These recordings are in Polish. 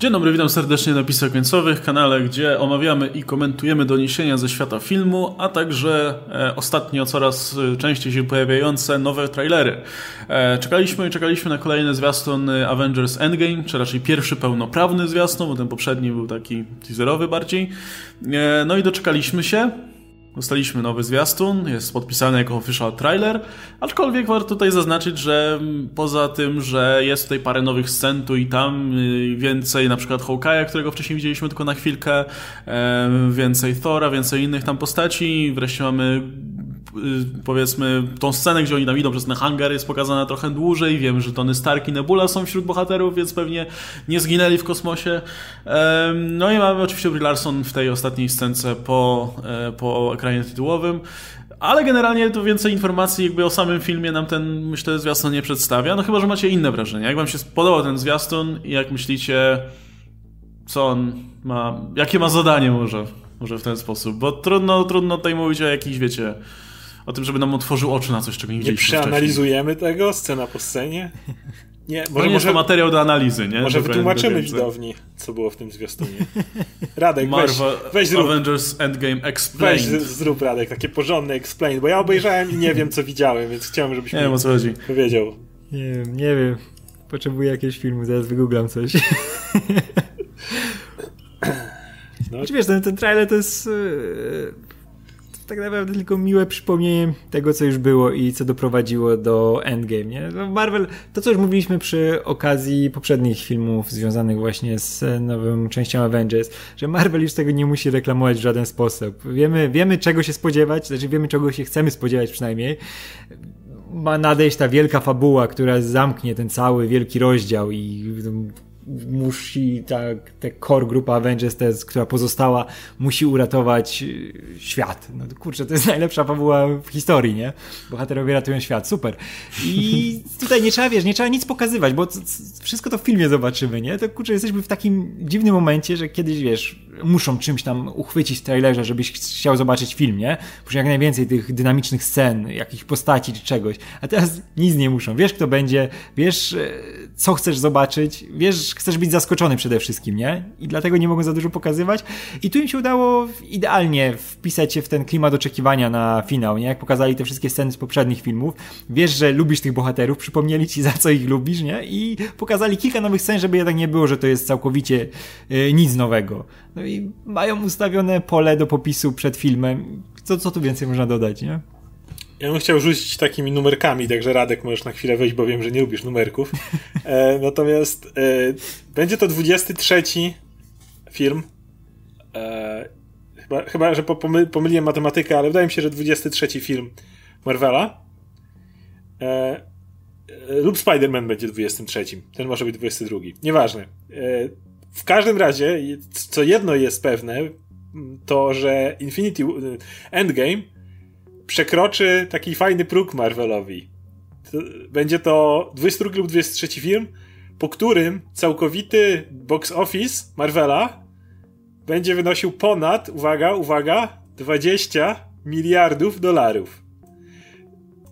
Dzień dobry, witam serdecznie na Pisach Końcowych, kanale, gdzie omawiamy i komentujemy doniesienia ze świata filmu, a także e, ostatnio coraz e, częściej się pojawiające nowe trailery. E, czekaliśmy i czekaliśmy na kolejny zwiastun Avengers Endgame, czy raczej pierwszy pełnoprawny zwiastun, bo ten poprzedni był taki teaserowy bardziej. No i doczekaliśmy się. Dostaliśmy nowy zwiastun, jest podpisany jako official trailer, aczkolwiek warto tutaj zaznaczyć, że poza tym, że jest tutaj parę nowych scen tu i tam, y, więcej na przykład Hawkeye'a, którego wcześniej widzieliśmy tylko na chwilkę, więcej Thora, więcej innych tam postaci, wreszcie mamy powiedzmy tą scenę, gdzie oni tam idą przez ten hangar jest pokazana trochę dłużej, wiem, że Tony Stark i Nebula są wśród bohaterów, więc pewnie nie zginęli w kosmosie. No i mamy oczywiście Brie Larson w tej ostatniej scence po, e, po ekranie tytułowym. Ale generalnie to więcej informacji jakby o samym filmie nam ten, myślę, zwiastun nie przedstawia. No chyba, że macie inne wrażenie. Jak wam się spodobał ten zwiastun i jak myślicie, co on ma, jakie ma zadanie może, może w ten sposób. Bo trudno, trudno tutaj mówić o jakiejś, wiecie, o tym, żeby nam otworzył oczy na coś, czego nie Nie widzieliśmy przeanalizujemy tego, scena po scenie? Nie, Może, nie jest to materiał do analizy, nie? Może wytłumaczymy widowni, co było w tym zwiastunie. Radek, weź, Marvel weź zrób, Avengers Endgame weź Explained. z- zrób Radek, takie porządne explain, bo ja obejrzałem i nie wiem, co widziałem, więc chciałem, żebyś Nie mi wiem o co chodzi. powiedział. Nie wiem, nie wiem. Potrzebuję jakiegoś filmu, zaraz wygooglam coś. No. Znaczy, wiesz, ten, ten trailer to jest e, tak naprawdę tylko miłe przypomnienie tego, co już było i co doprowadziło do Endgame, nie? No, Marvel, to co już mówiliśmy przy okazji poprzednich filmów związanych właśnie z nową częścią Avengers, że Marvel już tego nie musi reklamować w żaden sposób. Wiemy, wiemy czego się spodziewać, znaczy wiemy czego się chcemy spodziewać przynajmniej. Ma nadejść ta wielka fabuła, która zamknie ten cały wielki rozdział i musi ta, ta core grupa Avengers, ta, która pozostała, musi uratować y, świat. No kurczę, to jest najlepsza fabuła w historii, nie? Bohaterowie ratują świat, super. I tutaj nie trzeba, wiesz, nie trzeba nic pokazywać, bo wszystko to w filmie zobaczymy, nie? To kurczę, jesteśmy w takim dziwnym momencie, że kiedyś, wiesz, muszą czymś tam uchwycić w trailerze, żebyś ch- chciał zobaczyć film, nie? Muszą jak najwięcej tych dynamicznych scen, jakichś postaci czy czegoś. A teraz nic nie muszą. Wiesz, kto będzie, wiesz, e, co chcesz zobaczyć, wiesz, chcesz być zaskoczony przede wszystkim, nie? I dlatego nie mogą za dużo pokazywać. I tu im się udało idealnie wpisać się w ten klimat oczekiwania na finał, nie? Jak pokazali te wszystkie sceny z poprzednich filmów. Wiesz, że lubisz tych bohaterów, przypomnieli ci za co ich lubisz, nie? I pokazali kilka nowych scen, żeby jednak nie było, że to jest całkowicie e, nic nowego. No i mają ustawione pole do popisu przed filmem. Co, co tu więcej można dodać, nie? Ja bym chciał rzucić takimi numerkami, także Radek możesz na chwilę wejść, bo wiem, że nie lubisz numerków. E, natomiast e, będzie to 23 film. E, chyba, chyba, że po- pomy, pomyliłem matematykę, ale wydaje mi się, że 23 film Marvela. E, e, lub Spider-Man będzie 23. Ten może być 22. Nieważne. W każdym razie, co jedno jest pewne, to że Infinity Endgame przekroczy taki fajny próg Marvelowi. Będzie to 22 lub 23 film, po którym całkowity box office Marvela będzie wynosił ponad, uwaga, uwaga, 20 miliardów dolarów.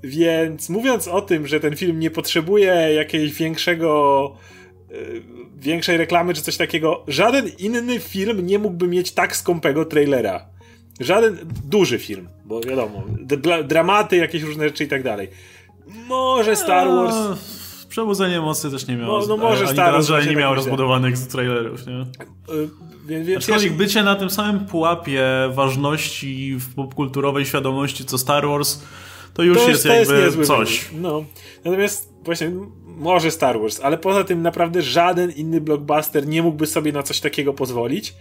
Więc mówiąc o tym, że ten film nie potrzebuje jakiegoś większego większej reklamy czy coś takiego, żaden inny film nie mógłby mieć tak skąpego trailera. Żaden duży film, bo wiadomo, dramaty, jakieś różne rzeczy i tak dalej. Może Star Wars. Przebudzenie mocy też nie miało. No, no może ani Star Wars nie tak miało myślę. rozbudowanych z trailerów, nie? y, Więc, Aczkolwiek bycie na tym samym pułapie ważności w popkulturowej świadomości co Star Wars, to już jest jakby niezły coś. wynik. No. Natomiast właśnie może Star Wars, ale poza tym naprawdę żaden inny blockbuster nie mógłby sobie na coś takiego pozwolić.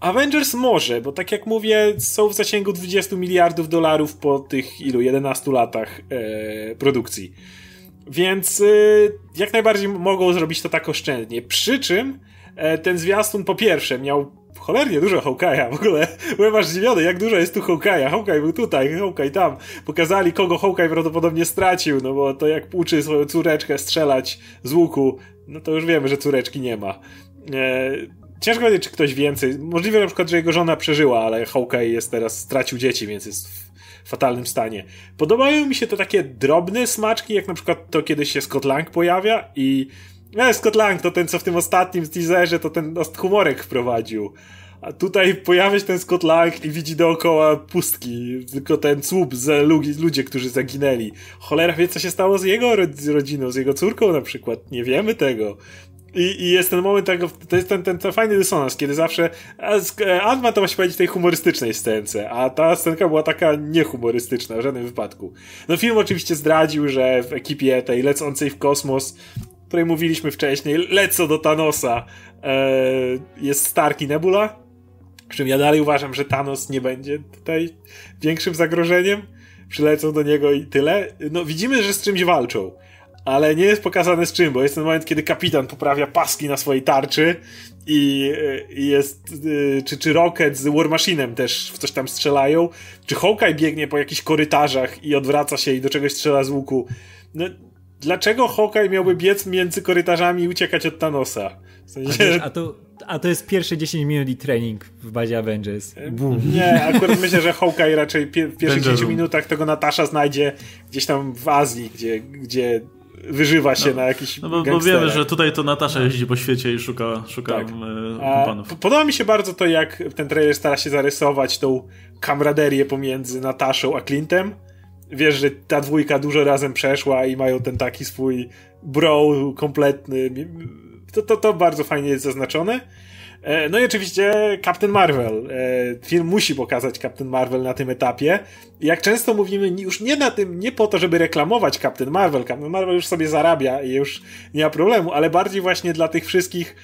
Avengers może, bo tak jak mówię, są w zasięgu 20 miliardów dolarów po tych ilu 11 latach e, produkcji. Więc e, jak najbardziej mogą zrobić to tak oszczędnie. Przy czym e, ten zwiastun po pierwsze miał cholernie dużo Hawkeye'a w ogóle. Byłem aż zdziwiony, jak dużo jest tu Hawkeye'a. Hawkeye był tutaj, Hawkeye tam. Pokazali, kogo Hawkeye prawdopodobnie stracił, no bo to jak uczy swoją córeczkę strzelać z łuku, no to już wiemy, że córeczki nie ma. E, ciężko powiedzieć, czy ktoś więcej. Możliwe na przykład, że jego żona przeżyła, ale Hawkeye jest teraz, stracił dzieci, więc jest w fatalnym stanie. Podobają mi się te takie drobne smaczki, jak na przykład to, kiedy się Scott Lang pojawia i No, Scott Lang to ten, co w tym ostatnim teaserze, to ten humorek wprowadził. A tutaj pojawia się ten Scott Lang i widzi dookoła pustki, tylko ten słup z ludzi, ludzie, którzy zaginęli. Cholera wie, co się stało z jego rodziną, z jego córką na przykład. Nie wiemy tego. I, I, jest ten moment tego, to jest ten, ten, ten fajny dysonans, kiedy zawsze Ant-Man to właśnie powiedzieć w tej humorystycznej scence, a ta scenka była taka niehumorystyczna w żadnym wypadku. No film oczywiście zdradził, że w ekipie tej lecącej w kosmos, której mówiliśmy wcześniej, lecą do Thanosa, e, jest Stark i Nebula, przy czym ja dalej uważam, że Thanos nie będzie tutaj większym zagrożeniem. Przylecą do niego i tyle. No widzimy, że z czymś walczą ale nie jest pokazane z czym, bo jest ten moment, kiedy kapitan poprawia paski na swojej tarczy i, i jest, y, czy, czy Rocket z War Machine'em też w coś tam strzelają, czy Hawkeye biegnie po jakichś korytarzach i odwraca się i do czegoś strzela z łuku. No, dlaczego Hawkeye miałby biec między korytarzami i uciekać od Thanosa? W sensie... a, wiesz, a, to, a to jest pierwsze 10 minut i trening w bazie Avengers. Boom. Nie, akurat myślę, że Hawkeye raczej w pierwszych 10 minutach tego Natasza znajdzie gdzieś tam w Azji, gdzie, gdzie wyżywa się no, na jakiś No bo, bo, wiemy, że tutaj to Natasza jeździ po świecie i szuka, szuka tak. kumpanów. Podoba mi się bardzo to, jak ten trailer stara się zarysować tą kamraderię pomiędzy Nataszą a Clintem. Wiesz, że ta dwójka dużo razem przeszła i mają ten taki swój bro kompletny. To, to, to bardzo fajnie jest zaznaczone. E, no i oczywiście Captain Marvel. E, film musi pokazać Captain Marvel na tym etapie. Jak często mówimy, już nie na tym, nie po to, żeby reklamować Captain Marvel. Captain Marvel już sobie zarabia i już nie ma problemu, ale bardziej właśnie dla tych wszystkich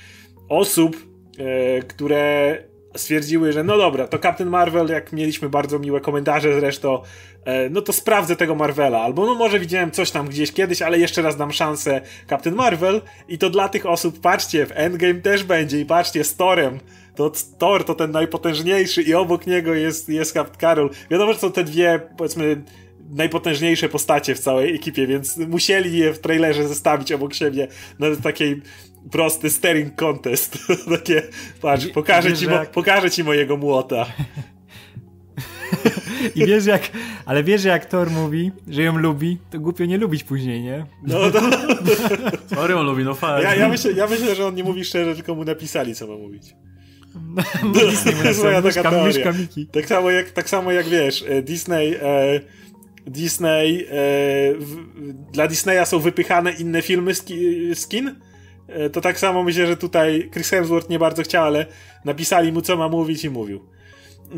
osób, e, które stwierdziły, że no dobra, to Captain Marvel, jak mieliśmy bardzo miłe komentarze zresztą, e, no to sprawdzę tego Marvela, albo no może widziałem coś tam gdzieś kiedyś, ale jeszcze raz dam szansę Captain Marvel. I to dla tych osób, patrzcie, w Endgame też będzie. I patrzcie, z Torem, to Thor to ten najpotężniejszy i obok niego jest, jest Captain Carol. Wiadomo, że są te dwie, powiedzmy, najpotężniejsze postacie w całej ekipie, więc musieli je w trailerze zestawić obok siebie na takiej prosty staring contest. Takie, patrz, pokażę ci, jak... pokażę ci mojego młota. I wiesz jak, ale wiesz jak Thor mówi, że ją lubi, to głupio nie lubić później, nie? No, to... Thor ją lubi, no fajnie. Ja, ja, myślę, ja myślę, że on nie mówi szczerze, tylko mu napisali, co ma mówić. No, Disney to jest moja taka teoria. Tak samo jak, tak samo jak wiesz, e, Disney... E, Disney, e, w, dla Disneya są wypychane inne filmy skin, e, to tak samo myślę, że tutaj Chris Hemsworth nie bardzo chciał, ale napisali mu co ma mówić i mówił.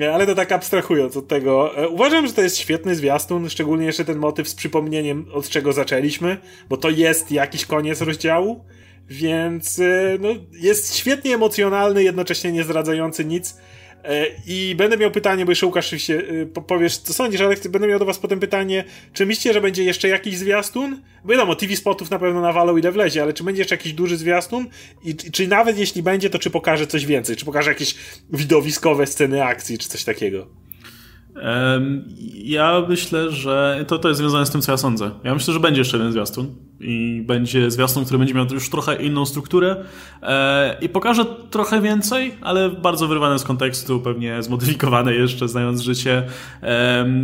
E, ale to tak abstrahując od tego, uważam, że to jest świetny zwiastun, szczególnie jeszcze ten motyw z przypomnieniem od czego zaczęliśmy, bo to jest jakiś koniec rozdziału, więc no, jest świetnie emocjonalny, jednocześnie nie zdradzający nic I będę miał pytanie, bo jeszcze Łukasz oczywiście y, powiesz, co sądzisz, ale będę miał do was potem pytanie, czy myślicie, że będzie jeszcze jakiś zwiastun? Bo wiadomo, TV spotów na pewno nawalą ile wlezie, ale czy będzie jeszcze jakiś duży zwiastun? I czy nawet jeśli będzie, to czy pokaże coś więcej? Czy pokaże jakieś widowiskowe sceny akcji, czy coś takiego? Ja myślę, że to, to jest związane z tym, co ja sądzę. Ja myślę, że będzie jeszcze jeden zwiastun i będzie zwiastun, który będzie miał już trochę inną strukturę e, i pokaże trochę więcej, ale bardzo wyrwane z kontekstu, pewnie zmodyfikowane jeszcze, znając życie,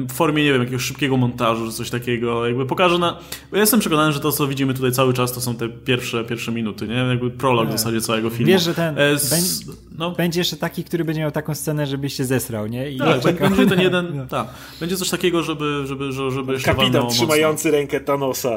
w formie, nie wiem, jakiegoś szybkiego montażu, czy coś takiego. Jakby pokaże na... Ja jestem przekonany, że to, co widzimy tutaj cały czas, to są te pierwsze, pierwsze minuty, nie? Jakby prolog w zasadzie całego filmu. Wiesz, że ten... E, z... no. Będzie jeszcze taki, który będzie miał taką scenę, żebyś się zesrał, nie? I tak, będzie ten jeden... No. Tak. Będzie coś takiego, żeby, żeby, żeby, żeby Kapitan trzymający rękę Thanosa.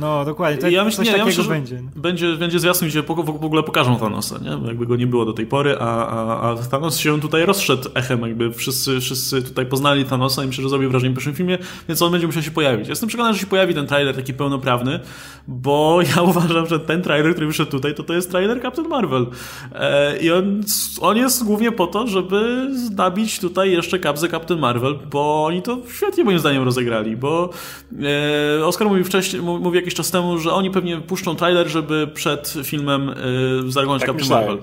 No, dokładnie. Ja myślę, nie, ja myślę, że będzie. będzie. Będzie zwiastun, gdzie w ogóle pokażą Thanosa, nie? Jakby go nie było do tej pory, a, a, a Thanos się tutaj rozszedł echem, jakby wszyscy, wszyscy tutaj poznali Thanosa i myślę, że zrobił wrażenie w pierwszym filmie, więc on będzie musiał się pojawić. Jestem przekonany, że się pojawi ten trailer taki pełnoprawny, bo ja uważam, że ten trailer, który wyszedł tutaj, to to jest trailer Captain Marvel. E, I on, on jest głównie po to, żeby nabić tutaj jeszcze kapsę Captain Marvel, bo oni to świetnie moim zdaniem rozegrali, bo e, Oscar mówił wcześniej, mówi jakiś czas temu, że oni pewnie puszczą trailer, żeby przed filmem y, zareagować tak Captain Marvel.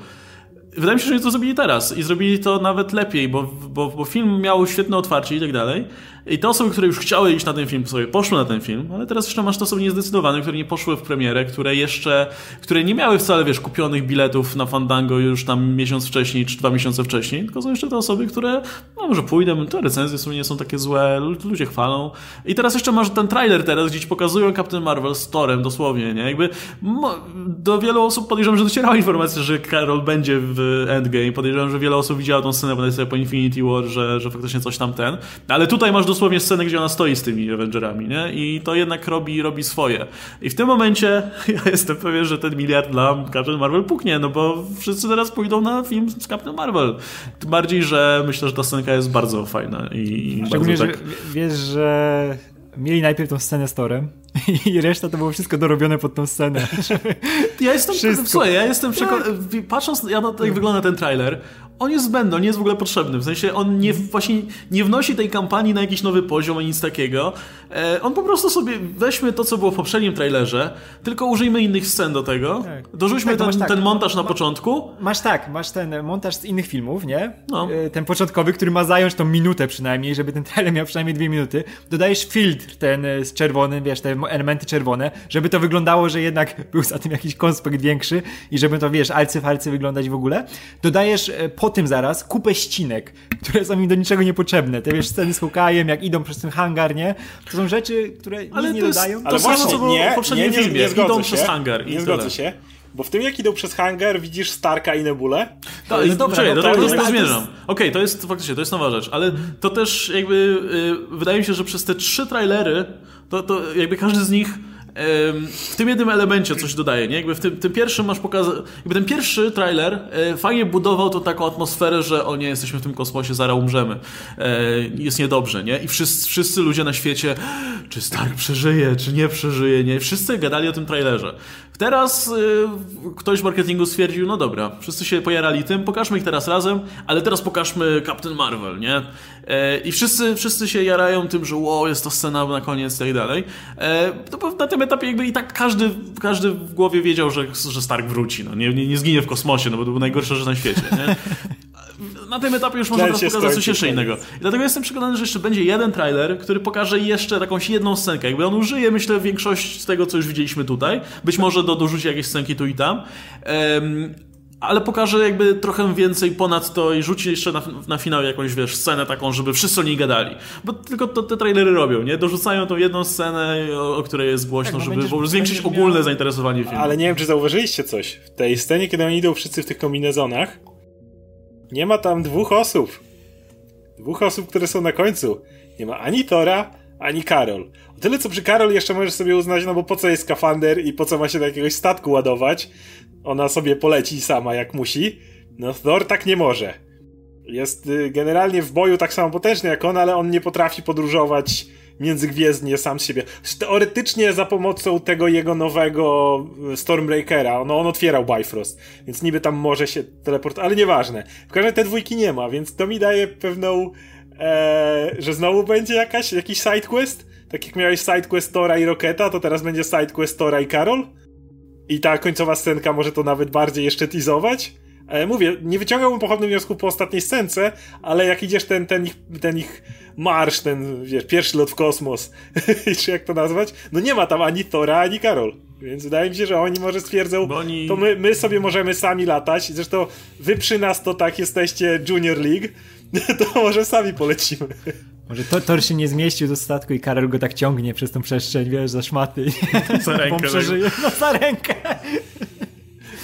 Wydaje mi się, że to zrobili teraz i zrobili to nawet lepiej, bo, bo, bo film miał świetne otwarcie i tak dalej. I te osoby, które już chciały iść na ten film, sobie poszły na ten film, ale teraz jeszcze masz te osoby niezdecydowane, które nie poszły w premierę, które jeszcze, które nie miały wcale, wiesz, kupionych biletów na Fandango już tam miesiąc wcześniej, czy dwa miesiące wcześniej, tylko są jeszcze te osoby, które, no może pójdę, te recenzje w sumie nie są takie złe, ludzie chwalą. I teraz jeszcze masz ten trailer teraz, gdzie ci pokazują Captain Marvel z Torem dosłownie, nie? Jakby do wielu osób podejrzewam, że docierała informacja, że Carol będzie w Endgame. Podejrzewam, że wiele osób widziało tą scenę, bo po Infinity War, że, że faktycznie coś tam ten. Ale tutaj masz dosłownie scenę, gdzie ona stoi z tymi Avengerami, nie? I to jednak robi, robi swoje. I w tym momencie ja jestem pewien, że ten miliard dla Captain Marvel puknie, no bo wszyscy teraz pójdą na film z Captain Marvel. Tym bardziej, że myślę, że ta scenka jest bardzo fajna i, i Szczególnie, bardzo tak... że wiesz, że mieli najpierw tą scenę z Torem i reszta to było wszystko dorobione pod tą scenę. Ja jestem, wszystko. słuchaj, ja jestem przekonany, tak. patrząc na to, jak wygląda ten trailer, on jest zbędny, on nie jest w ogóle potrzebny. W sensie on nie, właśnie nie wnosi tej kampanii na jakiś nowy poziom ani nic takiego. E, on po prostu sobie weźmy to, co było w poprzednim trailerze, tylko użyjmy innych scen do tego. Tak. Dorzućmy tak, ten, tak. ten, montaż na ma, początku. Masz tak, masz ten montaż z innych filmów, nie? No. E, ten początkowy, który ma zająć tą minutę przynajmniej, żeby ten trailer miał przynajmniej dwie minuty. Dodajesz filtr ten e, z czerwonym, wiesz, te elementy czerwone, żeby to wyglądało, że jednak był za tym jakiś konspekt większy i żeby to, wiesz, alcy falcy wyglądać w ogóle. Dodajesz e, po tym zaraz kupę ścinek, które są mi do niczego niepotrzebne. Te wiesz, sceny z Hokajem, jak idą przez ten hangar, nie? To są rzeczy, które ale nic nie jest, dodają. Ale to właśnie, samo, co było nie, w poprzednim nie, nie, filmie. Nie idą się, przez hangar. Nie zgodzę się. Bo w tym, jak idą przez hangar, widzisz Starka i Nebulę. Tak, no, dobrze, no, to, to, to, to zmierzam. Okej, okay, to jest faktycznie, to jest nowa rzecz, ale to też jakby, yy, wydaje mi się, że przez te trzy trailery, to, to jakby każdy z nich w tym jednym elemencie coś dodaje, nie? Jakby w tym, tym pierwszym masz pokazać, jakby ten pierwszy trailer e, fajnie budował tą taką atmosferę, że o nie, jesteśmy w tym kosmosie, zaraz umrzemy. E, jest niedobrze, nie? I wszyscy, wszyscy ludzie na świecie, czy Stark przeżyje, czy nie przeżyje, nie? Wszyscy gadali o tym trailerze. Teraz y, ktoś w marketingu stwierdził, no dobra, wszyscy się pojarali tym, pokażmy ich teraz razem, ale teraz pokażmy Captain Marvel, nie? E, I wszyscy, wszyscy się jarają tym, że wow, jest to scena na koniec i tak dalej. E, no na tym etapie jakby i tak każdy, każdy w głowie wiedział, że, że Stark wróci, no nie, nie, nie zginie w kosmosie, no bo to był najgorsze rzecz na świecie, nie? na tym etapie już można teraz pokazać coś jeszcze innego. I dlatego jestem przekonany, że jeszcze będzie jeden trailer, który pokaże jeszcze jakąś jedną scenkę. Jakby on użyje, myślę, większość z tego, co już widzieliśmy tutaj. Być może do dorzuci jakieś scenki tu i tam. Um, ale pokaże jakby trochę więcej ponad to i rzuci jeszcze na, na finał jakąś, wiesz, scenę taką, żeby wszyscy o niej gadali. Bo tylko to te trailery robią, nie? Dorzucają tą jedną scenę, o, o której jest głośno, tak, żeby będziesz, zwiększyć ogólne miał... zainteresowanie filmem. Ale nie wiem, czy zauważyliście coś. W tej scenie, kiedy oni idą wszyscy w tych kombinezonach, nie ma tam dwóch osób. Dwóch osób, które są na końcu. Nie ma ani Tora, ani Karol. O tyle, co przy Karol jeszcze możesz sobie uznać, no bo po co jest skafander i po co ma się do jakiegoś statku ładować? Ona sobie poleci sama jak musi. No Thor tak nie może. Jest y, generalnie w boju tak samo potężny jak on, ale on nie potrafi podróżować międzygwiezdnie sam z siebie. Teoretycznie za pomocą tego jego nowego e, Stormbreakera, no on otwierał Bifrost, więc niby tam może się teleportować, ale nieważne. W każdym razie te dwójki nie ma, więc to mi daje pewną, e, że znowu będzie jakaś, jakiś sidequest, tak jak miałeś sidequest Tora i Roketa, to teraz będzie sidequest Tora i Carol? I ta końcowa scenka może to nawet bardziej jeszcze teasować? E, mówię, nie wyciągałbym pochodnym wniosku po ostatniej scence, ale jak idziesz ten, ten, ich, ten ich marsz, ten wiesz, pierwszy lot w kosmos, czy jak to nazwać, no nie ma tam ani Tora, ani Karol. Więc wydaje mi się, że oni może stwierdzą, oni... to my, my sobie możemy sami latać. Zresztą wy przy nas to tak jesteście Junior League, to może sami polecimy. Może Thor się nie zmieścił do statku i Karol go tak ciągnie przez tą przestrzeń, wiesz, za szmaty. Za rękę. przeżyje. No za rękę.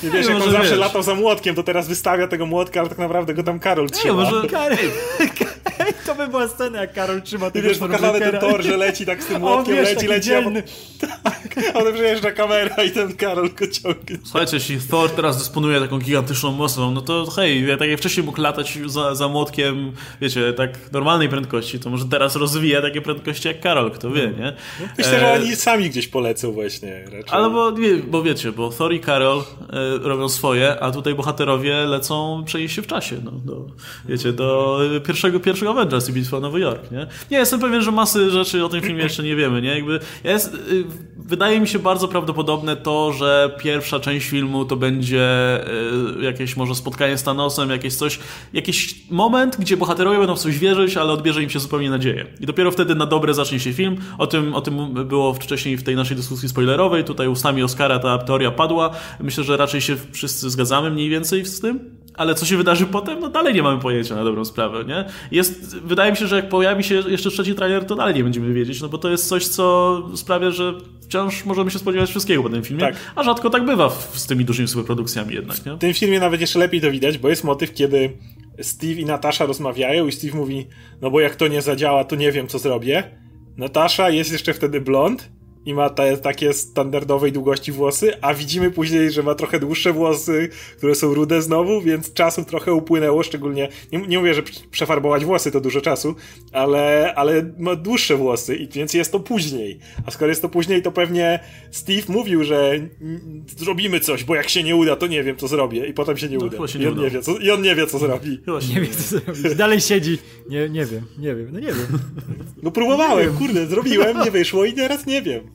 Nie wiesz, jak on zawsze wiesz. latał za młotkiem, to teraz wystawia tego młotka, ale tak naprawdę go tam Karol trzyma. Nie, może... Karol... to by była scena, jak Karol trzyma tego wiesz, pokazany ten tor, że leci tak z tym młotkiem, wiesz, leci, leci, dzielny. tak, on przyjeżdża kamera i ten Karol go ciągnie. Słuchajcie, jeśli Thor teraz dysponuje taką gigantyczną mocą, no to hej, ja tak jak wcześniej mógł latać za, za młotkiem, wiecie, tak normalnej prędkości, to może teraz rozwija takie prędkości jak Karol, kto wie, nie? No, myślę, że oni sami gdzieś polecą właśnie. Raczej. Ale bo, bo wiecie, bo Thor i Karol e, robią swoje, a tutaj bohaterowie lecą przenieść się w czasie, no, do, wiecie, do pierwszego, pierwszego Avengers i Bitwa Nowy Jork, nie? Nie, jestem pewien, że masy rzeczy o tym filmie jeszcze nie wiemy, nie? Jakby jest, y, wydaje mi się bardzo prawdopodobne to, że pierwsza część filmu to będzie y, jakieś może spotkanie z Thanosem, jakieś coś, jakiś moment, gdzie bohaterowie będą w coś wierzyć, ale odbierze im się zupełnie nadzieję. I dopiero wtedy na dobre zacznie się film. O tym, o tym było wcześniej w tej naszej dyskusji spoilerowej. Tutaj ustami Oscara ta teoria padła. Myślę, że raczej się wszyscy zgadzamy mniej więcej z tym. Ale co się wydarzy potem, no dalej nie mamy pojęcia na dobrą sprawę, nie? Jest, wydaje mi się, że jak pojawi się jeszcze trzeci trailer, to dalej nie będziemy wiedzieć, no bo to jest coś, co sprawia, że wciąż możemy się spodziewać wszystkiego po tym filmie, tak. a rzadko tak bywa w, z tymi dużymi superprodukcjami jednak, nie? W tym filmie nawet jeszcze lepiej to widać, bo jest motyw, kiedy Steve i Natasza rozmawiają i Steve mówi, no bo jak to nie zadziała, to nie wiem, co zrobię. Natasza jest jeszcze wtedy blond i ma te takie standardowej długości włosy, a widzimy później, że ma trochę dłuższe włosy, które są rude znowu, więc czasu trochę upłynęło, szczególnie, nie, nie mówię, że przefarbować włosy to dużo czasu, ale, ale ma dłuższe włosy, i więc jest to później. A skoro jest to później, to pewnie Steve mówił, że zrobimy coś, bo jak się nie uda, to nie wiem, co zrobię, i potem się nie no, uda. Się nie I, on nie wie, co, I on nie wie, co zrobi. nie wie, co zrobi. Dalej siedzi. Nie, nie wiem, nie wiem, no nie wiem. No próbowałem, kurde, zrobiłem, nie wyszło i teraz nie wiem.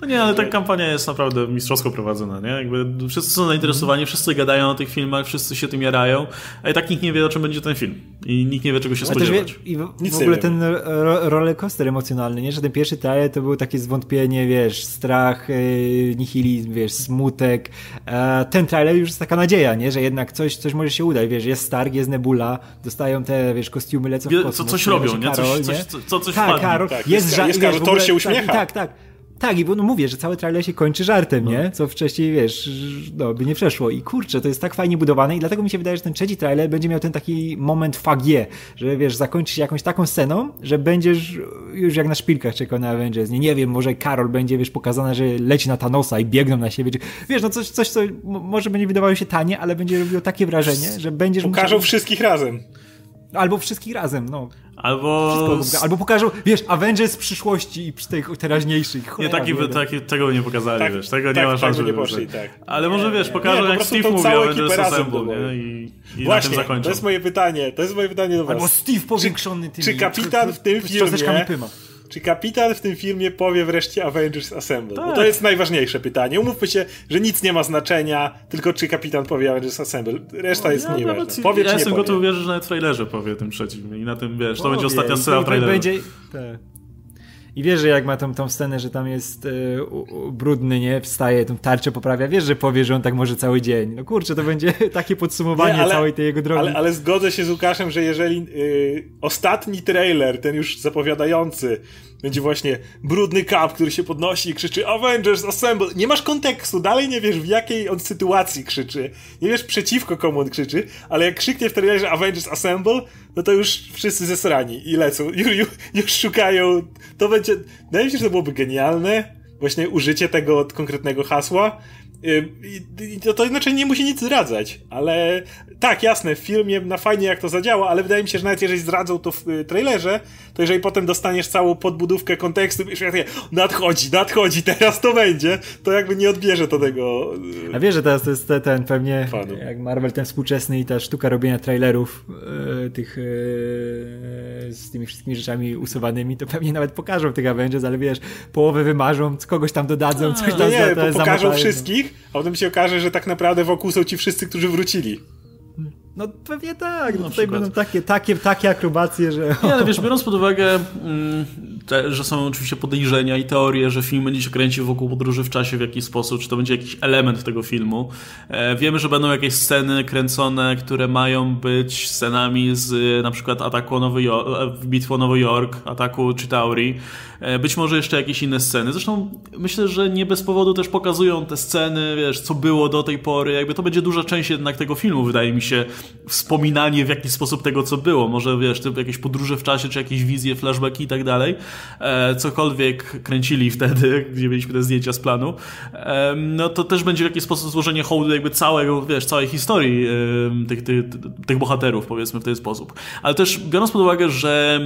No nie, ale ta kampania jest naprawdę mistrzowsko prowadzona, nie? Jakby wszyscy są zainteresowani, wszyscy gadają o tych filmach, wszyscy się tym jarają, a i tak nikt nie wie, o czym będzie ten film. I nikt nie wie, czego się spodziewać. Wie, I w, w ogóle ten ro rollercoaster emocjonalny, nie? Że ten pierwszy trailer to był takie zwątpienie, wiesz, strach, yy, nihilizm, wiesz, smutek. E, ten trailer już jest taka nadzieja, nie? Że jednak coś, coś może się udać, wiesz, jest Stark, jest Nebula, dostają te, wiesz, kostiumy, lecą w kosmos. Co, coś robią, nie? Karol, coś, coś, co, coś tak, Karol, tak, jest, jest, jest, jest Karol, się uśmiecha. Tak, tak, tak. Tak, i bo no mówię, że cały trailer się kończy żartem, no. nie? Co wcześniej, wiesz, no, by nie przeszło. I kurczę, to jest tak fajnie budowane i dlatego mi się wydaje, że ten trzeci trailer będzie miał ten taki moment fagie, że wiesz, zakończy się jakąś taką sceną, że będziesz już jak na szpilkach czekał na Avengers. Nie, nie wiem, może Karol będzie, wiesz, pokazana, że leci na Thanosa i biegną na siebie. Wiesz, no coś, coś co może będzie wydawało się tanie, ale będzie robiło takie wrażenie, że będziesz... Pokażą musiał... wszystkich razem. Albo wszystkich razem, no. Albo... albo pokażą, wiesz, Avengers z przyszłości i tych teraźniejszych. Nie, taki, taki, tego nie pokazali, tak, wiesz, tego tak, nie ma szans, tak, nie poszli, tak. Ale może, wiesz, pokażą nie, jak Steve mówi Avengers Assemble, nie? I, i Właśnie, na tym zakończą. to jest moje pytanie, to jest moje pytanie do was. Albo Steve powiększony tymi... Czy kapitan w tym filmie... Czy kapitan w tym filmie powie wreszcie Avengers Assemble? Tak. Bo to jest najważniejsze pytanie. Umówmy się, że nic nie ma znaczenia, tylko czy kapitan powie Avengers Assemble. Reszta no, jest ja mniej ważna. Powie, ja czy jestem nie gotów uwierzyć, że nawet w trailerze powie tym trzecim. I na tym, wiesz, to będzie ostatnia scena traileru. Będzie... Tak. I wiesz, że jak ma tą, tą scenę, że tam jest y, u, brudny, nie? Wstaje, tą tarczę poprawia, wiesz, że powie, że on tak może cały dzień. No kurczę, to będzie takie podsumowanie nie, ale, całej tej jego drogi. Ale, ale zgodzę się z Łukaszem, że jeżeli y, ostatni trailer, ten już zapowiadający, będzie właśnie brudny kap, który się podnosi i krzyczy Avengers Assemble. Nie masz kontekstu, dalej nie wiesz w jakiej on sytuacji krzyczy. Nie wiesz przeciwko komu on krzyczy, ale jak krzyknie w trailerze Avengers Assemble, no to już wszyscy zesrani i lecą. Już, już, już szukają. To będzie... Wydaje mi się, że to byłoby genialne. Właśnie użycie tego konkretnego hasła i to, to inaczej nie musi nic zdradzać, ale tak, jasne, w filmie na fajnie jak to zadziała, ale wydaje mi się, że nawet jeżeli zdradzą to w y, trailerze, to jeżeli potem dostaniesz całą podbudówkę kontekstu i świetnie, nadchodzi, nadchodzi, teraz to będzie, to jakby nie odbierze to tego. Y, A wiesz, że teraz to jest ten pewnie, fanu. jak Marvel ten współczesny i ta sztuka robienia trailerów yy, tych yy, z tymi wszystkimi rzeczami usuwanymi, to pewnie nawet pokażą tych Avengers, ale wiesz, połowę wymarzą, kogoś tam dodadzą, coś tam nie, za, pokażą zamatają. wszystkich, a potem się okaże, że tak naprawdę wokół są ci wszyscy, którzy wrócili. No pewnie tak, no, tutaj będą takie, takie, takie akrobacje, że... Nie, ale wiesz, biorąc pod uwagę, mm, te, że są oczywiście podejrzenia i teorie, że film będzie się kręcił wokół podróży w czasie w jakiś sposób, czy to będzie jakiś element tego filmu. E, wiemy, że będą jakieś sceny kręcone, które mają być scenami z na przykład ataku Nowy Jork, bitwy o Nowy Jork, ataku Chitauri. E, być może jeszcze jakieś inne sceny. Zresztą myślę, że nie bez powodu też pokazują te sceny, wiesz, co było do tej pory. Jakby to będzie duża część jednak tego filmu, wydaje mi się, wspominanie w jakiś sposób tego, co było. Może, wiesz, jakieś podróże w czasie, czy jakieś wizje, flashbacki i tak dalej. E, cokolwiek kręcili wtedy, gdzie mieliśmy te zdjęcia z planu. No to też będzie w jakiś sposób złożenie hołdu jakby całego, wiesz, całej historii tych, tych, tych bohaterów, powiedzmy w ten sposób. Ale też biorąc pod uwagę, że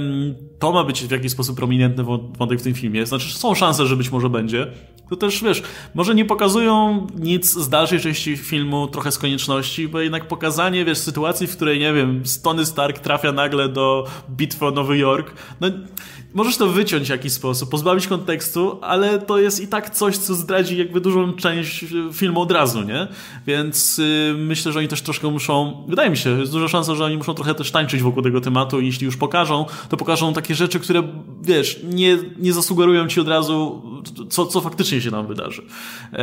to ma być w jakiś sposób prominentny wątek w tym filmie. Znaczy, są szanse, że być może będzie. To też, wiesz, może nie pokazują nic z dalszej części filmu, trochę z konieczności, bo jednak pokazanie, wiesz, sytuacji, w której, nie wiem, Tony Stark trafia nagle do bitwy o Nowy Jork, no możesz to wyciąć w jakiś sposób, pozbawić kontekstu, ale to jest i tak coś, co zdradzi jakby dużą część filmu od razu, nie? Więc yy, myślę, że oni też troszkę muszą, wydaje mi się, jest duża szansa, że oni muszą trochę też tańczyć wokół tego tematu i jeśli już pokażą, to pokażą takie rzeczy, które, wiesz, nie, nie zasugerują ci od razu, co, co faktycznie się nam wydarzy. Yy,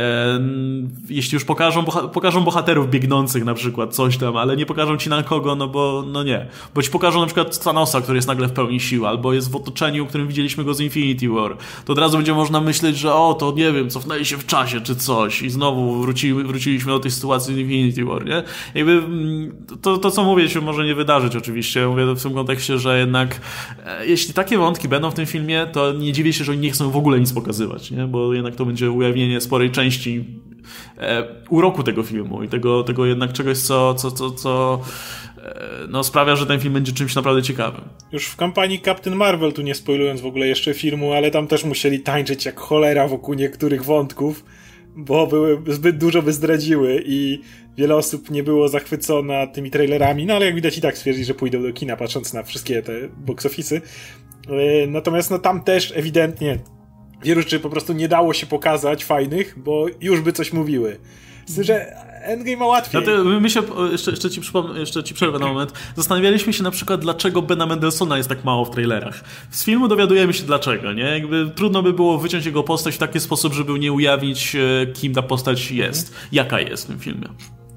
jeśli już pokażą, pokażą bohaterów biegnących na przykład, coś tam, ale nie pokażą ci na kogo, no bo, no nie. Bo ci pokażą na przykład Thanosa, który jest nagle w pełni sił, albo jest w otoczeniu o którym widzieliśmy go z Infinity War, to od razu będzie można myśleć, że o, to nie wiem, cofnęli się w czasie czy coś i znowu wróci, wróciliśmy do tej sytuacji z Infinity War, nie? Jakby mm, to, to, co mówię, się może nie wydarzyć oczywiście. Mówię w tym kontekście, że jednak e, jeśli takie wątki będą w tym filmie, to nie dziwię się, że oni nie chcą w ogóle nic pokazywać, nie? Bo jednak to będzie ujawnienie sporej części e, uroku tego filmu i tego, tego jednak czegoś, co, co, co, co no, sprawia, że ten film będzie czymś naprawdę ciekawym. Już w kampanii Captain Marvel, tu nie spoilując w ogóle jeszcze filmu, ale tam też musieli tańczyć jak cholera wokół niektórych wątków, bo były zbyt dużo by zdradziły i wiele osób nie było zachwycona tymi trailerami, no ale jak widać i tak stwierdzi, że pójdą do kina patrząc na wszystkie te box office'y. E, natomiast no tam też ewidentnie wielu rzeczy po prostu nie dało się pokazać fajnych, bo już by coś mówiły. Z że Endgame ma łatwiej. Dlatego my się, jeszcze, jeszcze, ci jeszcze ci przerwę na moment, zastanawialiśmy się na przykład, dlaczego Bena Mendelsona jest tak mało w trailerach. Z filmu dowiadujemy się dlaczego, nie? Jakby trudno by było wyciąć jego postać w taki sposób, żeby nie ujawnić, e, kim ta postać jest, jaka jest w tym filmie.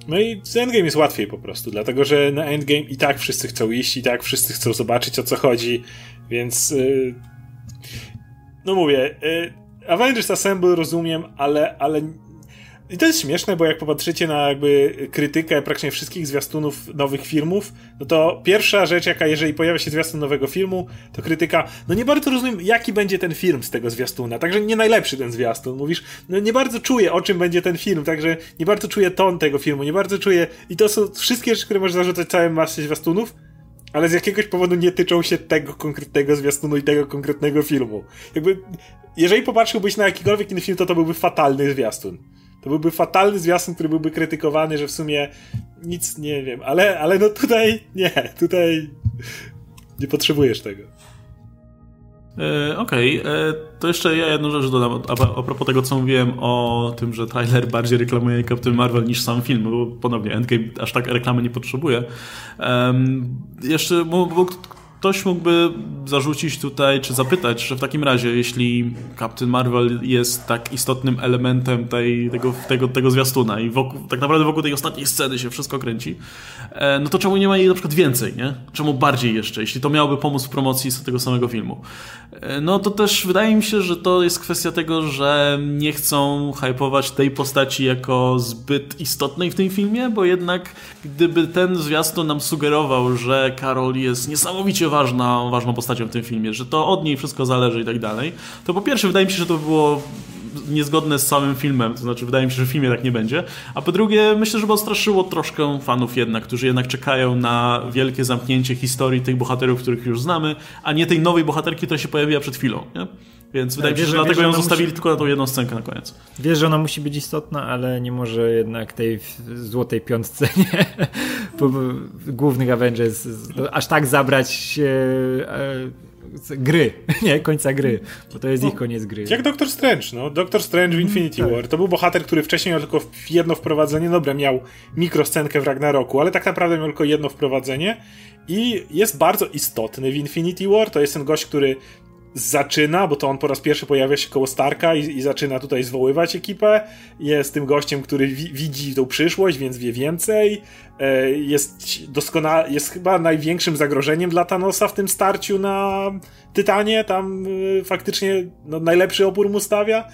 No i z Endgame jest łatwiej po prostu, dlatego że na Endgame i tak wszyscy chcą iść, i tak wszyscy chcą zobaczyć o co chodzi, więc yy... no mówię, yy... Avengers Assemble rozumiem, ale, ale i to jest śmieszne, bo jak popatrzycie na jakby krytykę praktycznie wszystkich zwiastunów nowych filmów, no to pierwsza rzecz, jaka jeżeli pojawia się zwiastun nowego filmu, to krytyka, no nie bardzo rozumiem, jaki będzie ten film z tego zwiastuna, także nie najlepszy ten zwiastun. Mówisz, no nie bardzo czuję, o czym będzie ten film, także nie bardzo czuję ton tego filmu, nie bardzo czuję, i to są wszystkie rzeczy, które możesz zarzucać całym masie zwiastunów, ale z jakiegoś powodu nie tyczą się tego konkretnego zwiastunu i tego konkretnego filmu. Jakby, jeżeli popatrzyłbyś na jakikolwiek inny film, to to byłby fatalny zwiastun. To byłby fatalny zwiastun, który byłby krytykowany, że w sumie nic nie wiem, ale, ale no tutaj nie, tutaj nie potrzebujesz tego. E, Okej, okay. E, to jeszcze ja jedną rzecz dodam a, a propos tego, co mówiłem o tym, że trailer bardziej reklamuje Captain Marvel niż sam film, bo ponownie Endgame aż tak reklamy nie potrzebuje. Um, jeszcze, bo, bo ktoś mógłby zarzucić tutaj, czy zapytać, że w takim razie, jeśli Captain Marvel jest tak istotnym elementem tej, tego, tego, tego zwiastuna i wokół, tak naprawdę wokół tej ostatniej sceny się wszystko kręci, e, no to czemu nie ma jej na przykład więcej, nie? Czemu bardziej jeszcze, jeśli to miałoby pomóc w promocji tego samego filmu? E, no to też wydaje mi się, że to jest kwestia tego, że nie chcą hypować tej postaci jako zbyt istotnej w tym filmie, bo jednak gdyby ten zwiastun nam sugerował, że Karol jest niesamowicie ważną, ważną postacią w tym filmie, że to od niej wszystko zależy i tak dalej, to po pierwsze wydaje mi się, że to by było niezgodne z samym filmem, to znaczy wydaje mi się, że w filmie tak nie będzie, a po drugie myślę, że by odstraszyło troszkę fanów jednak, którzy jednak czekają na wielkie zamknięcie historii tych bohaterów, których już znamy, a nie tej nowej bohaterki, która się pojawiła przed chwilą, nie? Więc wydaje mi się, że dlatego ją zostawili musi... tylko na tą jedną scenkę na koniec. Wiesz, że ona musi być istotna, ale nie może jednak tej złotej piątce nie? głównych Avengers aż tak zabrać e, gry, nie, końca gry, bo to jest no, ich koniec gry. Jak Doctor Strange, no. Doctor Strange w mhm, Infinity mm, War. To był bohater, który wcześniej miał tylko jedno wprowadzenie, dobra, miał mikroscenkę w Ragnaroku, ale tak naprawdę miał tylko jedno wprowadzenie i jest bardzo istotny w Infinity War. To jest ten gość, który zaczyna, bo to on po raz pierwszy pojawia się koło Starka i, i zaczyna tutaj zwoływać ekipę. Jest tym gościem, który wi widzi tą przyszłość, więc wie więcej. E, jest doskonale, jest chyba największym zagrożeniem dla Thanosa w tym starciu na Tytanie. Tam e, faktycznie no, najlepszy opór mu stawia.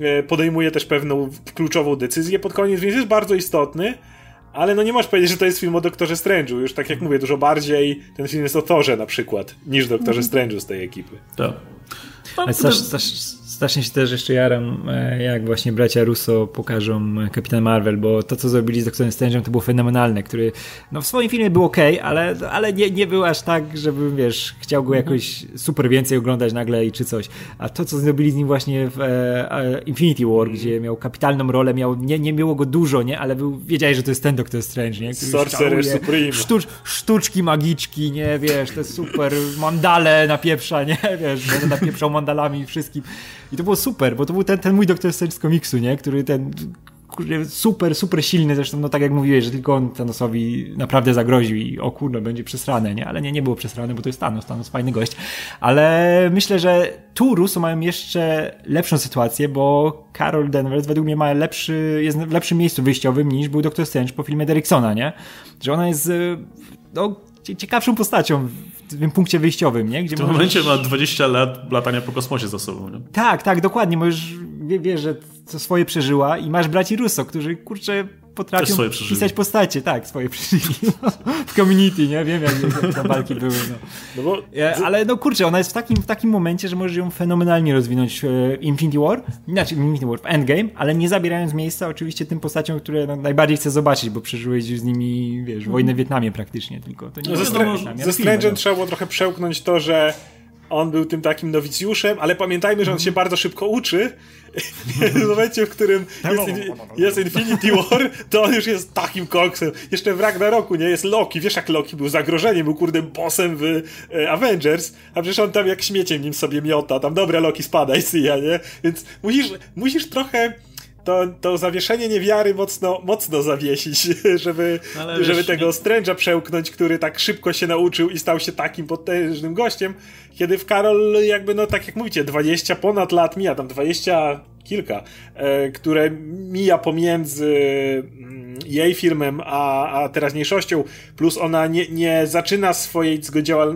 E, podejmuje też pewną kluczową decyzję pod koniec, więc jest bardzo istotny. Ale no nie możesz powiedzieć, że to jest film o Doktorze Strange'u. Już tak jak mówię, dużo bardziej ten film jest o Torze na przykład, niż Doktorze mm. Strange'u z tej ekipy. Tak. Ale strasznie się też jeszcze jaram, e, jak właśnie bracia Russo pokażą Kapitan Marvel, bo to, co zrobili z Doktorem Strange'em, to było fenomenalne, który no, w swoim filmie był ok, ale, ale nie, nie był aż tak, żebym, wiesz, chciał go jakoś super więcej oglądać nagle i czy coś. A to, co zrobili z nim właśnie w e, e Infinity War, gdzie miał kapitalną rolę, miał, nie, nie było go dużo, nie, ale był, wiedziałeś, że to jest ten Doktor Strange, nie? Który Sorcerer Supreme. Sztucz, sztuczki magiczki, nie, wiesz, to jest super, mandale na pieprza, nie, wiesz, będę napieprzał mandalami wszystkim. I to było super, bo to był ten, ten mój Doktor Strange z komiksu, nie? Który ten super, super silny, zresztą no tak jak mówiłeś, że tylko on Thanosowi naprawdę zagroził i o kurde, będzie przesrane, nie? Ale nie, nie było przesrane, bo to jest Thanos, Thanos fajny gość. Ale myślę, że tu Russo mają jeszcze lepszą sytuację, bo Carol Danvers według mnie ma lepszy, jest w lepszym miejscu wyjściowym niż był Doktor Strange po filmie Derricksona, nie? Że ona jest no, ciekawszą postacią w tym punkcie wyjściowym, nie? Gdzie w tym możesz... momencie ma 20 lat latania po kosmosie za sobą, nie? Tak, tak, dokładnie. Możesz, wiesz, że co swoje przeżyła i masz braci Russo, którzy, kurczę, potrafią pisać postacie, tak, swoje przeżyli. w community, nie? Wiem, jak, jak te walki były. No. no bo... Ale no kurczę, ona jest w takim, w takim momencie, że możesz ją fenomenalnie rozwinąć w Infinity War, znaczy Infinity War, w Endgame, ale nie zabierając miejsca oczywiście tym postaciom, które no, najbardziej chcę zobaczyć, bo przeżyłeś już z nimi, wiesz, wojnę w Wietnamie praktycznie, tylko to nie no, Ze, Str- ze Strange'em no. trzeba było trochę przełknąć to, że on był tym takim nowicjuszem, ale pamiętajmy, że on się bardzo szybko uczy. w momencie, w którym jest, jest, Infinity War, to on już jest takim koksem. Jeszcze w Ragnaroku, nie? Jest Loki. Wiesz, jak Loki był zagrożeniem, był kurde bossem w e, Avengers, a przecież on tam jak śmieciem nim sobie miota. Tam, dobra, Loki, spadaj, syja, nie? Więc musisz, musisz trochę to, to zawieszenie niewiary mocno, mocno zawiesić, żeby, żeby tego Strange'a przełknąć, który tak szybko się nauczył i stał się takim potężnym gościem, kiedy w Karol jakby, no tak jak mówicie, 20 ponad lat mija, tam 20 kilka, e, które mija pomiędzy mm, jej filmem a, a teraźniejszością, plus ona nie, nie zaczyna swojej,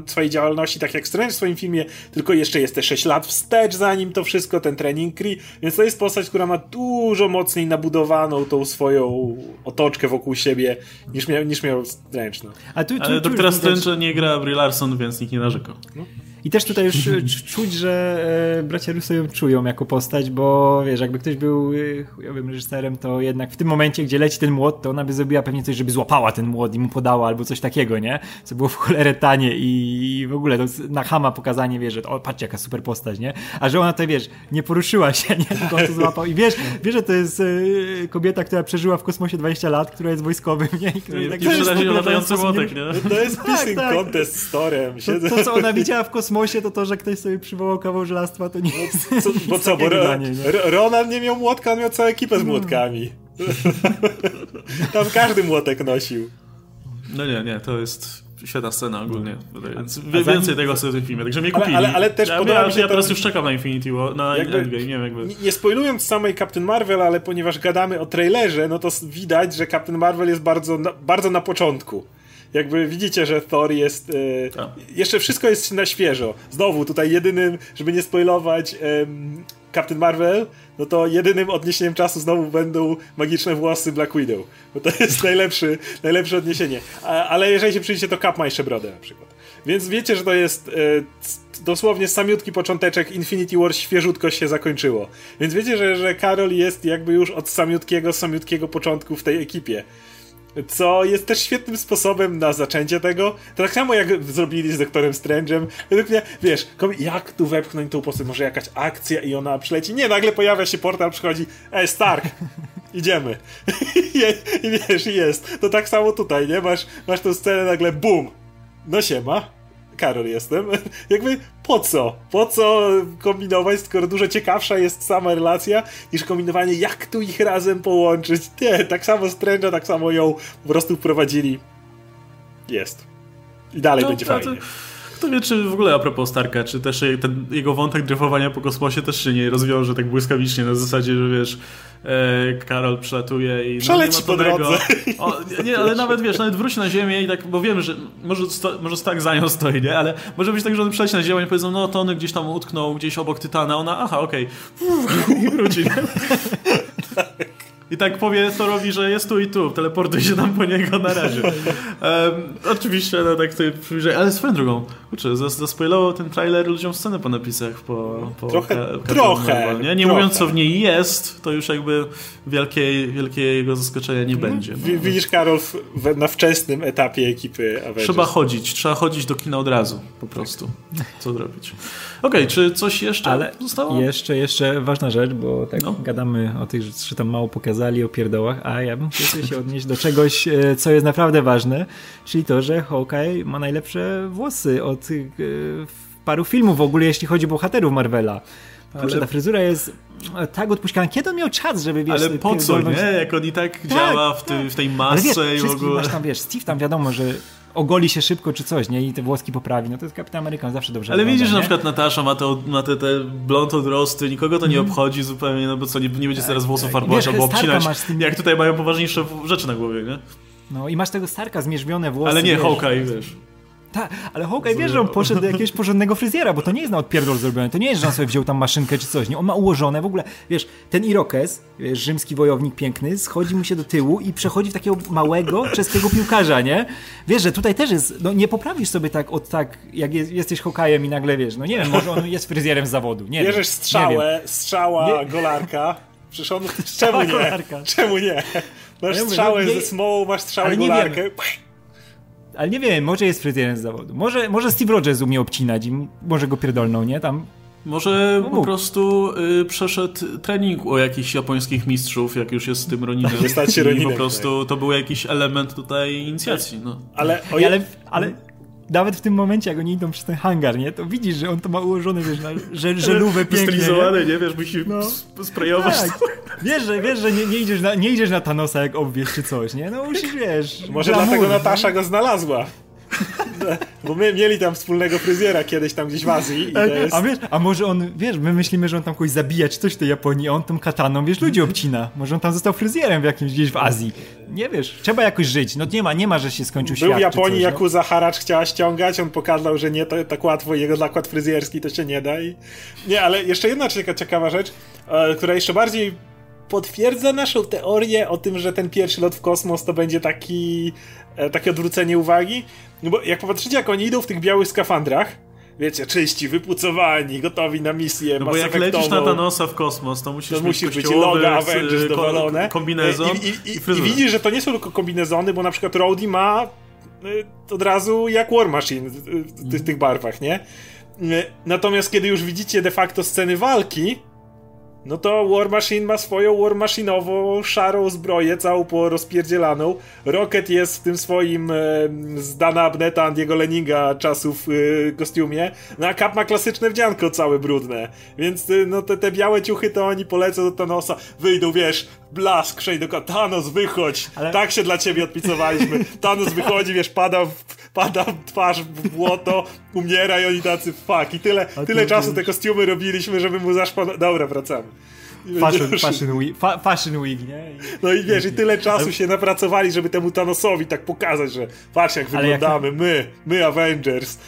swojej działalności tak jak Strange w swoim filmie, tylko jeszcze jest te 6 lat wstecz zanim to wszystko, ten trening Kree, więc to jest postać, która ma dużo mocniej nabudowaną tą swoją otoczkę wokół siebie niż miał, niż miał Strange. No. A tu, tu, Ale doktora nie gra Brie Larson, więc nikt nie narzekał. No. I też tutaj już e, czuć, że e, bracia Russo ją czują jako postać, bo wiesz, jakby ktoś był e, chujowym reżyserem, to jednak w tym momencie, gdzie leci ten młot, to ona by zrobiła pewnie coś, żeby złapała ten młot i mu podała albo coś takiego, nie? Co było w cholerę tanie i w ogóle to na Hama pokazanie, wiesz, że o, patrzcie jaka super postać, nie? A że ona to, wiesz, nie poruszyła się, nie? Tylko on to złapał i wiesz, wiesz, że to jest kobieta, która przeżyła w kosmosie 20 lat, która jest wojskowym, nie? I która I tak, to jest latający młotek, nie? To jest pissing tak, tak. contest storem. To, to, co ona widziała w kosmosie kosmosie, to to, że ktoś sobie przywołał kawał żelastwa, to nie no, jest. Co, bo co, bo Ro, nie? Ronan nie miał młotka, on miał całą ekipę z no. młotkami. Tam każdy młotek nosił. No nie, nie, to jest świetna scena ogólnie. Więc więcej tego w tym filmie, także mnie kupili. Ale, ale, ale też ja, podoba ja, mi się ja teraz już czekam na Infinity War, na jakby, Endgame, nie wiem jakby. Nie spoilując samej Captain Marvel, ale ponieważ gadamy o trailerze, no to widać, że Captain Marvel jest bardzo, bardzo na początku jakby widzicie, że Thor jest. E, tak. jeszcze wszystko jest na świeżo. Znowu, tutaj jedynym, żeby nie spoilować. Captain Marvel, no to jedynym odniesieniem czasu znowu będą magiczne włosy Black Widow. Bo to jest najlepszy, najlepsze odniesienie. A, ale jeżeli się przyjdzie, to Cap ma jeszcze brodę na przykład. Więc wiecie, że to jest e, dosłownie samiutki począteczek Infinity War świeżutko się zakończyło. Więc wiecie, że, że Karol jest jakby już od samiutkiego, samiutkiego początku w tej ekipie co jest też świetnym sposobem na zaczęcie tego. Tak samo jak zrobili z Doktorem Strange'em. Według mnie, wiesz, jak tu wepchnąć tą postać? Może jakaś akcja i ona przyleci? Nie, nagle pojawia się portal, przychodzi, ej, Stark, idziemy. I wiesz, jest. To tak samo tutaj, nie? Masz, masz tą scenę, nagle bum, no siema, Karol jestem. Jakby po co? Po co kombinować, skoro dużo ciekawsza jest sama relacja, niż kombinowanie, jak tu ich razem połączyć. Nie, tak samo Strange'a, tak samo ją po prostu wprowadzili. Jest. I dalej no, będzie fajnie. To kto wie, czy w ogóle a propos Starka, czy też ten jego wątek dryfowania po kosmosie też się nie rozwiąże tak błyskawicznie na zasadzie, że wiesz, e, Karol przelatuje i... Przeleci no, po drodze. O, nie, ale nawet wiesz, nawet wróci na Ziemię i tak, bo wiem, że może, sto, może Stark za nią stoi, nie? Ale może być tak, że on przeleci na Ziemię i powiedzą, no to on gdzieś tam utknął, gdzieś obok Tytana, ona, aha, okej, okay. wróci, nie? I tak powie Thorowi, że jest tu i tu, teleportuj się tam po niego na razie. Um, oczywiście, no tak tutaj przybliżaj, ale swoją drogą, kurczę, zaspoilował ten trailer ludziom scenę po napisach, po, po Trochę, ka trochę, Marvel, nie, nie trochę. mówiąc co w niej jest, to już jakby wielkiej, wielkiego zaskoczenia nie będzie. No. Widzisz, Karol, w, na wczesnym etapie ekipy Avengers. Trzeba chodzić, trzeba chodzić do kina od razu, po prostu. Co zrobić? Okej, okay, czy coś jeszcze ale zostało? Jeszcze, jeszcze ważna rzecz, bo tak no. gadamy o tych, że tam mało pokazali, o pierdołach, a ja bym chciał się odnieść do czegoś, e, co jest naprawdę ważne, czyli to, że Hawkeye ma najlepsze włosy od e, paru filmów w ogóle, jeśli chodzi o bohaterów Marvela. Kurczę, ta fryzura jest tak odpuściana. Kiedy on miał czas, żeby wiesz... Ale po co, nie? Jak on i tak, tak działa w, ty, w tej masce wiesz, i w ogóle... Masz tam, wiesz, Steve tam wiadomo, że ogoli się szybko czy coś, nie? I te włoski poprawi. No to jest Kapitan Amerykan zawsze dobrze Ale wygląda, widzisz, że na przykład Natasza ma te, ma te, te blond odrosty, nikogo to nie Mhm. obchodzi zupełnie, no bo co, nie, nie będzie teraz włosów tak. farbować albo obcinać, tym- jak tutaj mają poważniejsze rzeczy na głowie, nie? No i masz tego Starka, zmierzwione włosy. Ale nie wiesz. Hawkeye, wiesz. Tak, ale Hawkeye wie, że on poszedł do jakiegoś porządnego fryzjera, bo to nie jest na odpierdol zrobione. To nie jest, że on sobie wziął tam maszynkę czy coś. Nie, on ma ułożone w ogóle. Wiesz, ten Irokez, wiesz, rzymski wojownik piękny, schodzi mu się do tyłu i przechodzi w takiego małego czeskiego piłkarza, nie? Wiesz, że tutaj też jest, no nie poprawisz sobie tak od tak, jak jest, jesteś Hawkeye'em i nagle wiesz, no nie wiem, może on jest fryzjerem z zawodu, nie wiem. Bierzesz nie strzałę, strzała, golarka. Przecież on... Czemu nie? golarka. Czemu nie? Masz Ja mówię, strzałę no nie- ze smołą, masz strzałę nie golarkę. Ale nie wiem, może jest fryzjerem z zawodu. Może, może Steve Rogers umie obcinać i może go pierdolną, nie? Tam Może po mógł. prostu y, przeszedł trening u jakichś japońskich mistrzów, jak już jest z tym Roninem. Nie stać się I Roninem, po prostu to był jakiś element tutaj inicjacji, no. Ale, o, ale, ale nawet w tym momencie, jak oni idą przez ten hangar, nie, to widzisz, że on to ma ułożone, wiesz, na że, żelówę pięknie. nie? Wystylizowany, nie wiesz, musi No. sp- sprayować. Tak. Wiesz, że, wiesz, że nie, nie, idziesz na, nie idziesz na Thanosa jak obwiesz czy coś, nie? No musisz, wiesz... Może dlatego nie? Natasza go znalazła. Bo my mieli tam wspólnego fryzjera kiedyś tam gdzieś w Azji jest... A wiesz, a może on, wiesz, my myślimy, że on tam kogoś zabija czy coś w tej Japonii, a on tą kataną, wiesz, ludzi obcina. Może on tam został fryzjerem w jakimś gdzieś w Azji. Nie wiesz, trzeba jakoś żyć. No nie ma, nie ma, że się skończył Był świat. w Japonii, coś, Yakuza Haracz chciała ściągać, on pokazał, że nie, to tak łatwo, jego zakład fryzjerski to się nie da i... Nie, ale jeszcze jedna cieka- ciekawa rzecz, e, która jeszcze bardziej potwierdza naszą teorię o tym, że ten pierwszy lot w kosmos to będzie taki, e, takie odwrócenie uwagi. No bo jak popatrzycie, jak oni idą w tych białych skafandrach, wiecie, czyści, wypucowani, gotowi na misję No bo jak lecisz na. Thanosa w kosmos, to musisz To mieć musisz być logo z- Avengers dowalone. kombinezon I, i, i, i fryzurę. widzisz, że to nie są tylko kombinezony, bo na przykład Rhodey ma od razu jak War Machine w, tych- tych barwach, nie? Natomiast kiedy już widzicie de facto sceny walki, no to War Machine ma swoją War Machine'ową szarą zbroję, całą porozpierdzielaną. Rocket jest w tym swoim e, z Dana Abneta, Andiego Leninga czasów e, kostiumie, no a Cap ma klasyczne wdzianko całe brudne. Więc e, no te, te białe ciuchy to oni polecą do Thanosa, wyjdą, wiesz, blask, przejdą, Thanos wychodź, Ale- tak się dla ciebie odpicowaliśmy. Thanos wychodzi, wiesz, pada w, pada twarz w błoto, umiera i oni tacy fuck. I tyle, A tyle czasu te kostiumy robiliśmy, żeby mu zaszpano... Dobra, wracamy. Fashion, fashion, week, fa, fashion week, nie? I... No i wiesz, i tyle czasu się napracowali, żeby temu Thanosowi tak pokazać, że patrz jak Ale jak- wyglądamy, my, my Avengers.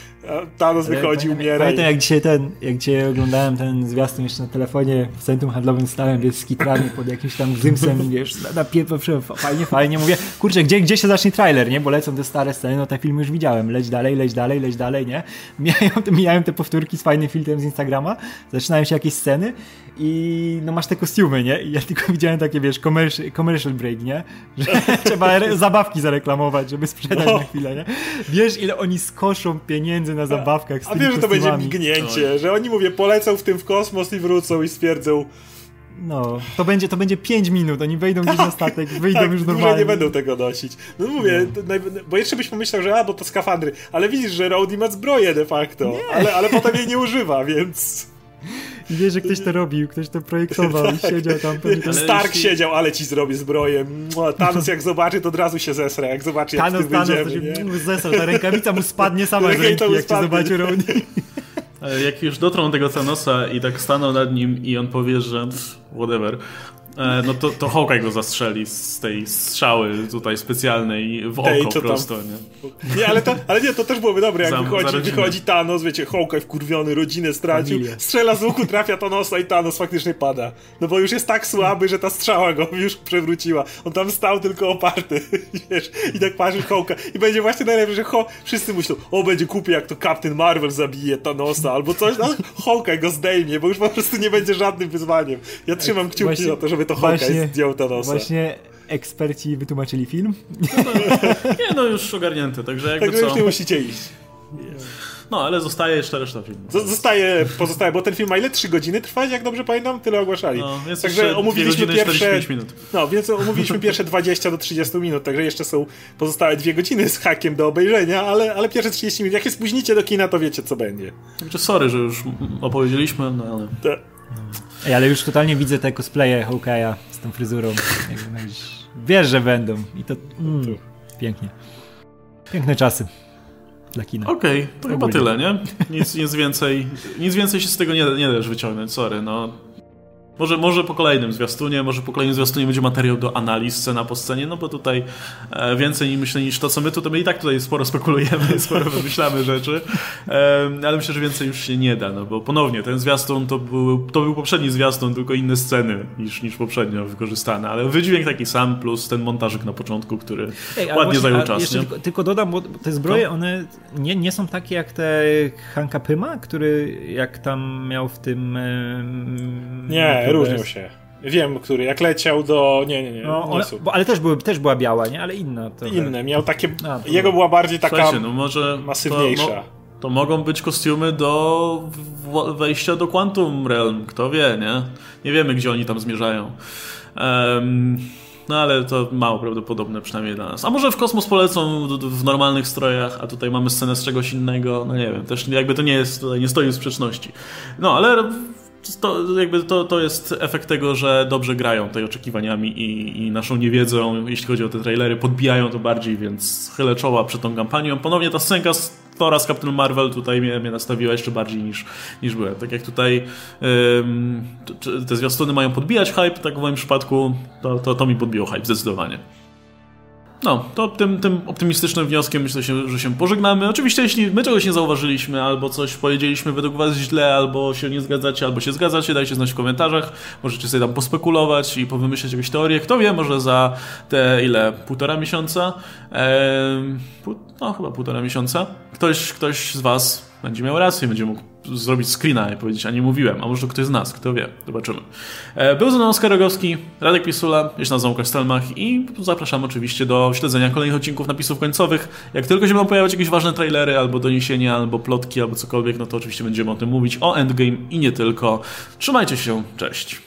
Thanos wychodzi, Pamię- umiera. Pamiętam jak dzisiaj ten, jak dzisiaj oglądałem ten zwiastun jeszcze na telefonie w centrum handlowym stałem, wiesz, z kitrami pod jakimś tam zymsem, wiesz, na, na fajnie, fajnie, mówię, kurczę, gdzie, gdzie się zacznie trailer, nie, bo lecą te stare sceny, no te filmy już widziałem, leć dalej, leć dalej, leć dalej, nie, mijają, te- mijają te powtórki z fajnym filtrem z Instagrama, zaczynają się jakieś sceny i no masz te kostiumy, nie, i ja tylko widziałem takie, wiesz, commercial, commercial break, nie, że trzeba zabawki zareklamować, żeby sprzedać No. na chwilę, nie, wiesz, ile oni skoszą pieniędzy na zabawkach z A wiesz, że to będzie mignięcie, że oni, mówię, polecą w tym w kosmos i wrócą i stwierdzą, No, to będzie, to będzie 5 minut, oni wejdą gdzieś na statek, wyjdą tak, już normalnie. nie będą tego nosić. No mówię, naj- bo jeszcze byś pomyślał, że a, bo to skafandry, ale widzisz, że Rhodey ma zbroję de facto, ale, ale potem jej nie używa, więc... I wiesz, że ktoś to robił, ktoś to projektował i siedział tam pewnie Stark jeśli- siedział, ale ci zrobię zbroję. Mua, Thanos jak zobaczy, to od razu się zesra, jak zobaczy, jak Thanos, Thanos, to wyjdziemy, się nie? zesrał, ta rękawica mu spadnie sama z Rękawica ręki, jak cię zobaczy Roni. Ale Jak już dotrą do tego Thanosa i tak staną nad nim i on powie, że pff, whatever, no to, to Hawkeye go zastrzeli z tej strzały tutaj specjalnej w oko tej, prosto, nie? Nie, ale, to, ale nie, to też byłoby dobre, jak wychodzi, wychodzi Thanos, wiecie, Hawkeye wkurwiony, rodzinę stracił, Familię. strzela z łuku, trafia Thanosa i Thanos faktycznie pada. No bo już jest tak słaby, że ta strzała go już przewróciła. On tam stał tylko oparty, wiesz, i tak patrzy Hawkeye. I będzie właśnie najlepsze, że Ho wszyscy myślą, o, będzie kupię, jak to Captain Marvel zabije Thanosa, albo coś, no Hawkeye go zdejmie, bo już po prostu nie będzie żadnym wyzwaniem. Ja trzymam kciuki właśnie, za to, żeby to Hawkeye zdjął Thanosa. Właśnie eksperci wytłumaczyli film? No to, nie, no już ogarnięte, także jakby Także co... już nie musicie iść. No, ale zostaje jeszcze reszta filmu. Zostaje, pozostaje, bo ten film ma ile? 3 godziny trwać, jak dobrze pamiętam? Tyle ogłaszali. No, także omówiliśmy pierwsze. Minut. No, więc omówiliśmy pierwsze 20 do 30 minut, także jeszcze są pozostałe dwie godziny z hakiem do obejrzenia, ale, ale pierwsze 30 minut. Jak się spóźnicie do kina, to wiecie, co będzie. Także sorry, że już opowiedzieliśmy, no ale. To... Ej, ale już totalnie widzę te cosplaye Hawkeye'a z tą fryzurą. Wiesz, że będą. I to mm, pięknie. Piękne czasy dla kina. Okej, okay, to chyba tyle, nie? Nic, nic, więcej, nic więcej się z tego nie, nie dasz wyciągnąć, sorry, no. Może, może po kolejnym zwiastunie, może po kolejnym zwiastunie będzie materiał do analiz scena po scenie, no bo tutaj e, więcej myślę niż to, co my, to my i tak tutaj sporo spekulujemy, sporo wymyślamy rzeczy, e, ale myślę, że więcej już się nie da, no bo ponownie ten zwiastun to był, to był poprzedni zwiastun, tylko inne sceny niż, niż poprzednio wykorzystane, ale wydźwięk taki sam, plus ten montażyk na początku, który Ej, ładnie właśnie, zajął czas. Tylko, tylko, dodam, bo te zbroje, no. one nie, nie są takie jak te Hanka Pyma, który jak tam miał w tym... nie, różnią się. Wiem, który, jak leciał do. Nie, nie, nie. No, one, bo, ale też, były, też była biała, nie? Ale inna. Trochę. Inne, miał takie. A, jego była bardziej taka. no może masywniejsza. To, no, to, mogą być kostiumy do wejścia do Quantum Realm. Kto wie, nie? Nie wiemy, gdzie oni tam zmierzają. Um, no ale to mało prawdopodobne przynajmniej dla nas. A może w kosmos polecą w normalnych strojach, a tutaj mamy scenę z czegoś innego, no nie wiem, też jakby to nie jest, tutaj nie stoi w sprzeczności. No ale to, jakby to, to jest efekt tego, że dobrze grają tutaj oczekiwaniami i, i, naszą niewiedzą, jeśli chodzi o te trailery, podbijają to bardziej, więc chylę czoła przed tą kampanią. Ponownie ta scenka z Thora z Captain Marvel tutaj mnie, mnie nastawiła jeszcze bardziej niż, niż byłem. Tak jak tutaj ym, te zwiastuny mają podbijać hype, tak w moim przypadku to, to, to mi podbiło hype zdecydowanie. No, to tym, tym optymistycznym wnioskiem myślę, że się pożegnamy. Oczywiście, jeśli my czegoś nie zauważyliśmy, albo coś powiedzieliśmy według Was źle, albo się nie zgadzacie, albo się zgadzacie, dajcie znać w komentarzach. Możecie sobie tam pospekulować i powymyśleć jakieś teorie. Kto wie, może za te ile? Półtora miesiąca? Eee, no, chyba półtora miesiąca. Ktoś, ktoś z Was będzie miał rację, będzie mógł zrobić screena i powiedzieć, a nie mówiłem, a może ktoś z nas, kto wie, zobaczymy. E, był ze mną Oskar Rogowski, Radek Pisula, się nazywam Łukasz Stelmach i zapraszam oczywiście do śledzenia kolejnych odcinków napisów końcowych. Jak tylko się będą pojawiać jakieś ważne trailery, albo doniesienia, albo plotki, albo cokolwiek, no to oczywiście będziemy o tym mówić, o Endgame i nie tylko. Trzymajcie się, cześć.